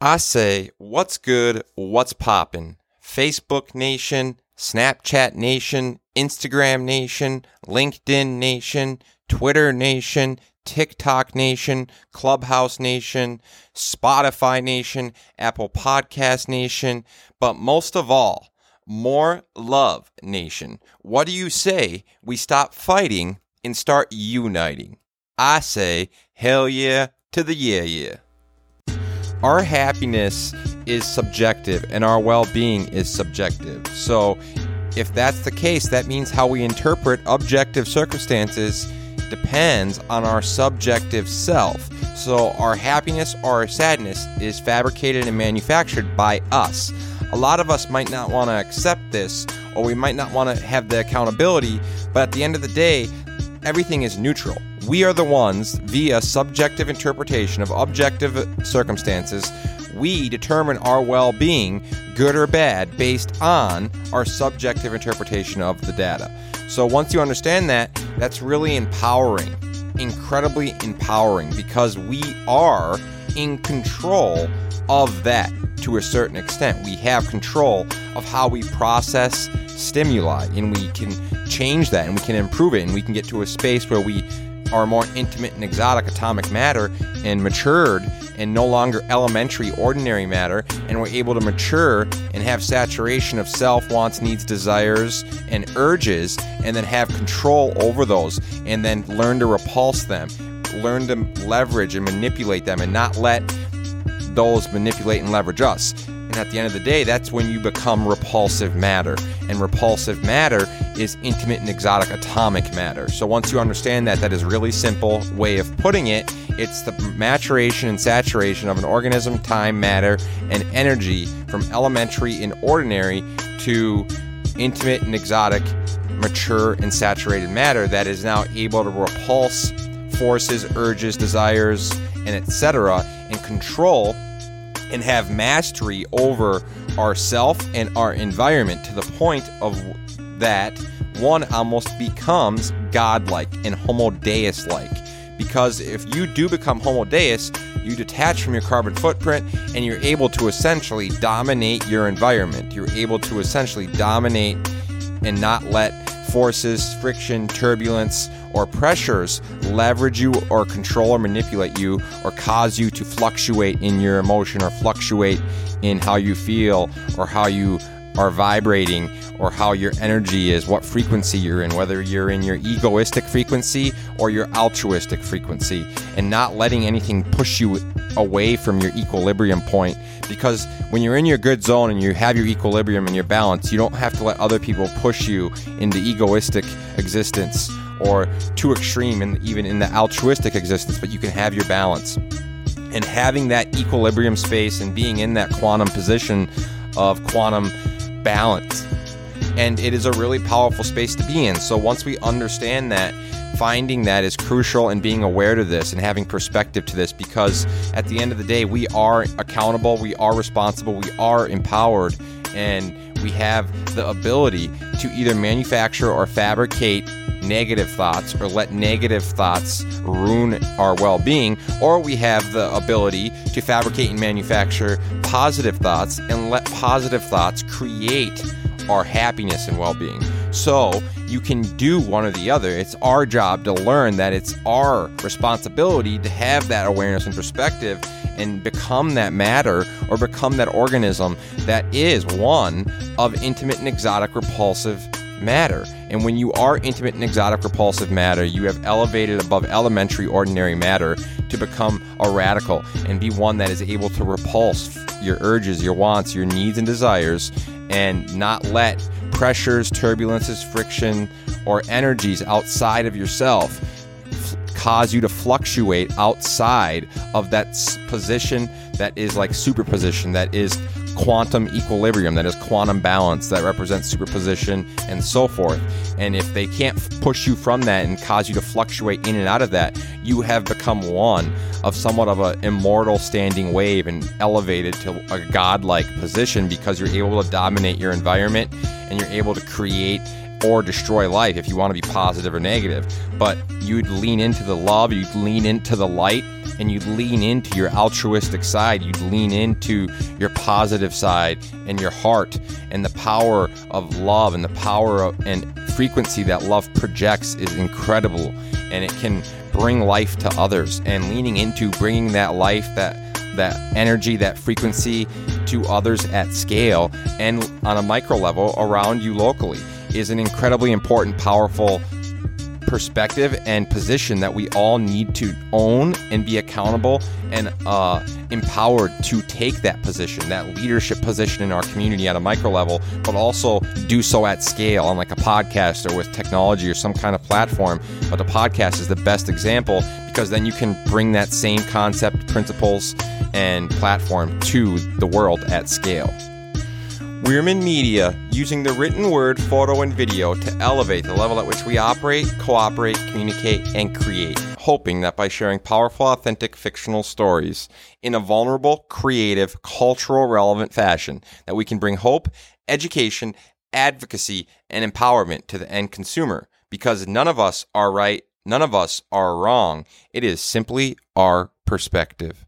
I say, what's good? What's poppin'? Facebook Nation, Snapchat Nation, Instagram Nation, LinkedIn Nation, Twitter Nation, TikTok Nation, Clubhouse Nation, Spotify Nation, Apple Podcast Nation, but most of all, more love nation. What do you say we stop fighting and start uniting? I say, hell yeah to the yeah yeah. Our happiness is subjective and our well being is subjective. So, if that's the case, that means how we interpret objective circumstances depends on our subjective self. So, our happiness or our sadness is fabricated and manufactured by us. A lot of us might not want to accept this, or we might not want to have the accountability, but at the end of the day, everything is neutral. We are the ones, via subjective interpretation of objective circumstances, we determine our well being, good or bad, based on our subjective interpretation of the data. So once you understand that, that's really empowering, incredibly empowering, because we are in control of that to a certain extent. We have control of how we process stimuli and we can change that and we can improve it and we can get to a space where we are more intimate and exotic atomic matter and matured and no longer elementary ordinary matter and we're able to mature and have saturation of self wants needs desires and urges and then have control over those and then learn to repulse them learn to leverage and manipulate them and not let those manipulate and leverage us. And at the end of the day, that's when you become repulsive matter. And repulsive matter is intimate and exotic atomic matter. So once you understand that, that is really simple way of putting it. It's the maturation and saturation of an organism, time, matter, and energy from elementary and ordinary to intimate and exotic, mature and saturated matter that is now able to repulse forces, urges, desires, and etc. and control and have mastery over ourself and our environment to the point of that one almost becomes godlike and homo deus like because if you do become homo deus you detach from your carbon footprint and you're able to essentially dominate your environment. You're able to essentially dominate and not let forces, friction, turbulence, or pressures leverage you or control or manipulate you or cause you to fluctuate in your emotion or fluctuate in how you feel or how you are vibrating or how your energy is, what frequency you're in, whether you're in your egoistic frequency or your altruistic frequency, and not letting anything push you away from your equilibrium point. Because when you're in your good zone and you have your equilibrium and your balance, you don't have to let other people push you into egoistic existence or too extreme and even in the altruistic existence, but you can have your balance. And having that equilibrium space and being in that quantum position of quantum balance. And it is a really powerful space to be in. So once we understand that, finding that is crucial and being aware to this and having perspective to this because at the end of the day, we are accountable, we are responsible, we are empowered, and we have the ability to either manufacture or fabricate negative thoughts or let negative thoughts ruin our well being, or we have the ability to fabricate and manufacture positive thoughts and let positive thoughts create our happiness and well being. So you can do one or the other. It's our job to learn that it's our responsibility to have that awareness and perspective and become that matter or become that organism that is one of intimate and exotic repulsive matter. And when you are intimate and exotic repulsive matter, you have elevated above elementary ordinary matter to become a radical and be one that is able to repulse your urges, your wants, your needs, and desires, and not let pressures, turbulences, friction, or energies outside of yourself cause you to fluctuate outside of that position that is like superposition, that is quantum equilibrium, that is quantum balance, that represents superposition, and so forth. And if they can't push you from that and cause you to fluctuate in and out of that, you have become one of somewhat of an immortal standing wave and elevated to a godlike position because you're able to dominate your environment and you're able to create or destroy life if you want to be positive or negative. But you'd lean into the love, you'd lean into the light, and you'd lean into your altruistic side. You'd lean into your positive side and your heart and the power of love and the power of, and frequency that love projects is incredible and it can bring life to others and leaning into bringing that life that that energy that frequency to others at scale and on a micro level around you locally is an incredibly important powerful perspective and position that we all need to own and be accountable and uh, empowered to take that position, that leadership position in our community at a micro level, but also do so at scale on like a podcast or with technology or some kind of platform. But the podcast is the best example because then you can bring that same concept, principles, and platform to the world at scale. Wierman Media, using the written word, photo, and video to elevate the level at which we operate, cooperate, communicate, and create, hoping that by sharing powerful, authentic, fictional stories in a vulnerable, creative, cultural relevant fashion, that we can bring hope, education, advocacy, and empowerment to the end consumer. Because none of us are right, none of us are wrong. It is simply our perspective.